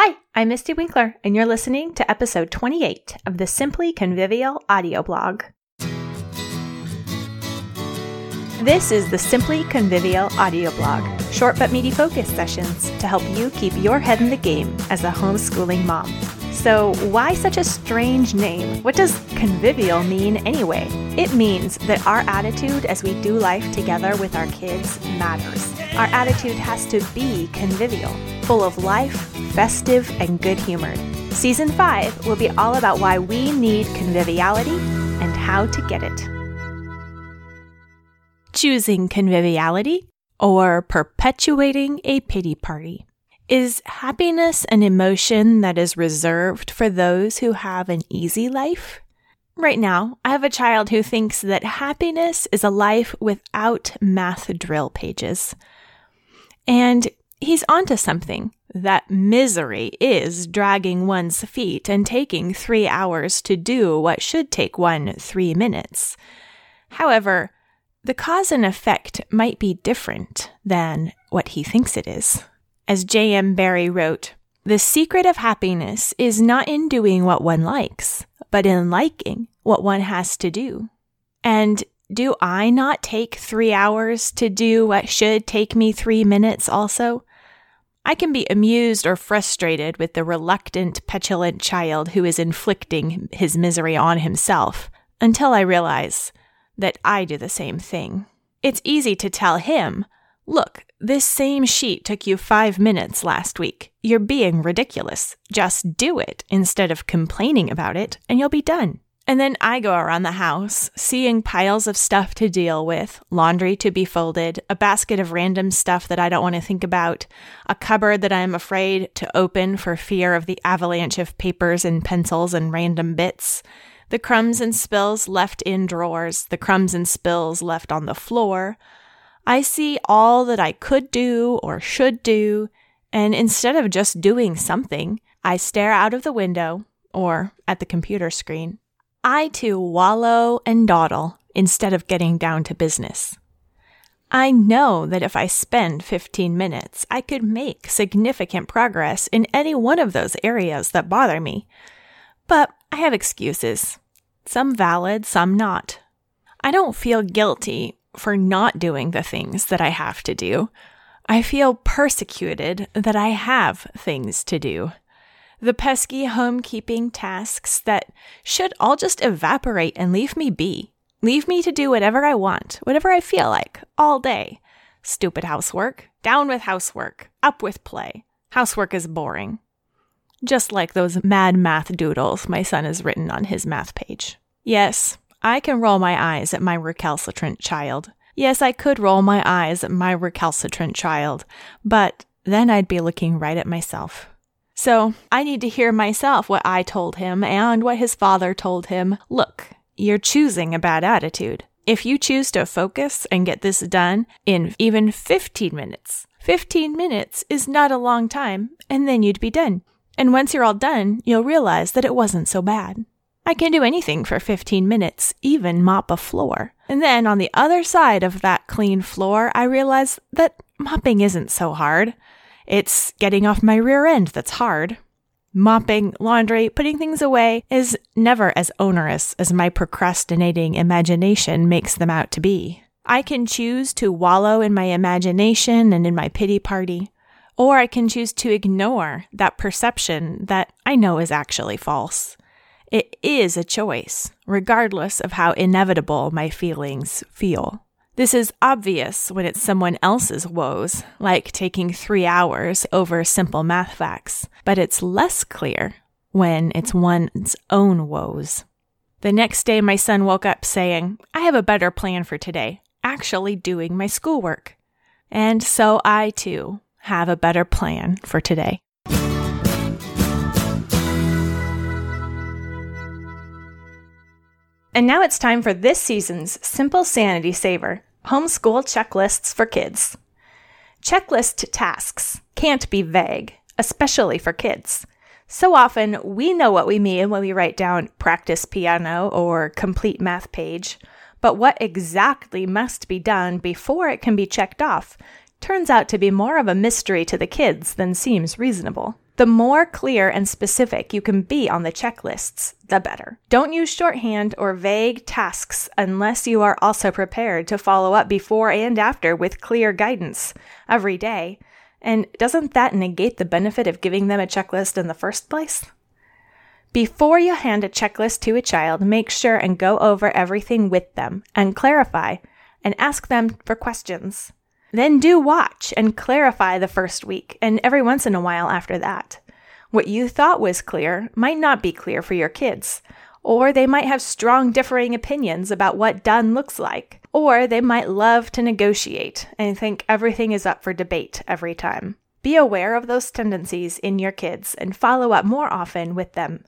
Hi, I'm Mystie Winckler, and you're listening to episode 28 of the Simply Convivial audio blog. This is the Simply Convivial audio blog, short but meaty focus sessions to help you keep your head in the game as a homeschooling mom. So, why such a strange name? What does convivial mean anyway? It means that our attitude as we do life together with our kids matters. Our attitude has to be convivial, full of life, festive, and good humored. Season 5 will be all about why we need conviviality and how to get it. Choosing conviviality or perpetuating a pity party. Is happiness an emotion that is reserved for those who have an easy life? Right now, I have a child who thinks that happiness is a life without math drill pages. And he's onto something that misery is dragging one's feet and taking three hours to do what should take one three minutes. However, the cause and effect might be different than what he thinks it is. As J.M. Barrie wrote, the secret of happiness is not in doing what one likes, but in liking what one has to do. And do I not take three hours to do what should take me three minutes also? I can be amused or frustrated with the reluctant, petulant child who is inflicting his misery on himself until I realize that I do the same thing. It's easy to tell him, look, this same sheet took you five minutes last week. You're being ridiculous. Just do it instead of complaining about it, and you'll be done. And then I go around the house, seeing piles of stuff to deal with, laundry to be folded, a basket of random stuff that I don't want to think about, a cupboard that I'm afraid to open for fear of the avalanche of papers and pencils and random bits, the crumbs and spills left in drawers, the crumbs and spills left on the floor, I see all that I could do or should do, and instead of just doing something, I stare out of the window or at the computer screen. I too wallow and dawdle instead of getting down to business. I know that if I spend 15 minutes, I could make significant progress in any one of those areas that bother me. But I have excuses, some valid, some not. I don't feel guilty for not doing the things that I have to do. I feel persecuted that I have things to do. The pesky homekeeping tasks that should all just evaporate and leave me be. Leave me to do whatever I want, whatever I feel like, all day. Stupid housework. Down with housework. Up with play. Housework is boring. Just like those mad math doodles my son has written on his math page. Yes, I can roll my eyes at my recalcitrant child. Yes, I could roll my eyes at my recalcitrant child, but then I'd be looking right at myself. So I need to hear myself what I told him and what his father told him. Look, you're choosing a bad attitude. If you choose to focus and get this done in even 15 minutes, 15 minutes is not a long time, and then you'd be done. And once you're all done, you'll realize that it wasn't so bad. I can do anything for 15 minutes, even mop a floor. And then on the other side of that clean floor, I realize that mopping isn't so hard. It's getting off my rear end that's hard. Mopping, laundry, putting things away is never as onerous as my procrastinating imagination makes them out to be. I can choose to wallow in my imagination and in my pity party, or I can choose to ignore that perception that I know is actually false. It is a choice, regardless of how inevitable my feelings feel. This is obvious when it's someone else's woes, like taking three hours over simple math facts, but it's less clear when it's one's own woes. The next day, my son woke up saying, I have a better plan for today, actually doing my schoolwork. And so I too have a better plan for today. And now it's time for this season's Simple Sanity Saver Homeschool Checklists for Kids. Checklist tasks can't be vague, especially for kids. So often we know what we mean when we write down practice piano or complete math page, but what exactly must be done before it can be checked off turns out to be more of a mystery to the kids than seems reasonable. The more clear and specific you can be on the checklists, the better. Don't use shorthand or vague tasks unless you are also prepared to follow up before and after with clear guidance every day. And doesn't that negate the benefit of giving them a checklist in the first place? Before you hand a checklist to a child, make sure and go over everything with them and clarify and ask them for questions. Then do watch and clarify the first week and every once in a while after that. What you thought was clear might not be clear for your kids, or they might have strong differing opinions about what done looks like, or they might love to negotiate and think everything is up for debate every time. Be aware of those tendencies in your kids and follow up more often with them.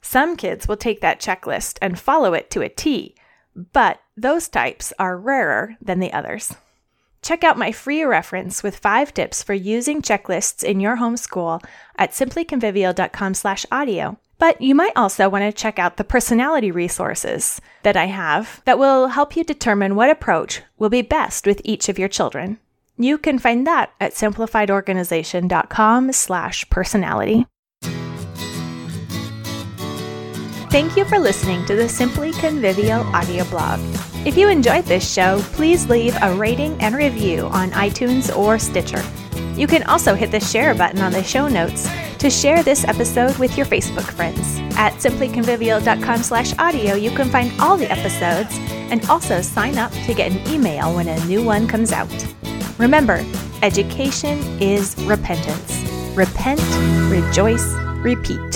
Some kids will take that checklist and follow it to a T, but those types are rarer than the others. Check out my free reference with five tips for using checklists in your homeschool at simplyconvivial.com/audio. But you might also want to check out the personality resources that I have that will help you determine what approach will be best with each of your children. You can find that at simplifiedorganization.com/personality. Thank you for listening to the Simply Convivial audio blog. If you enjoyed this show, please leave a rating and review on iTunes or Stitcher. You can also hit the share button on the show notes to share this episode with your Facebook friends. At simplyconvivial.com slash audio, you can find all the episodes and also sign up to get an email when a new one comes out. Remember, education is repentance. Repent, rejoice, repeat.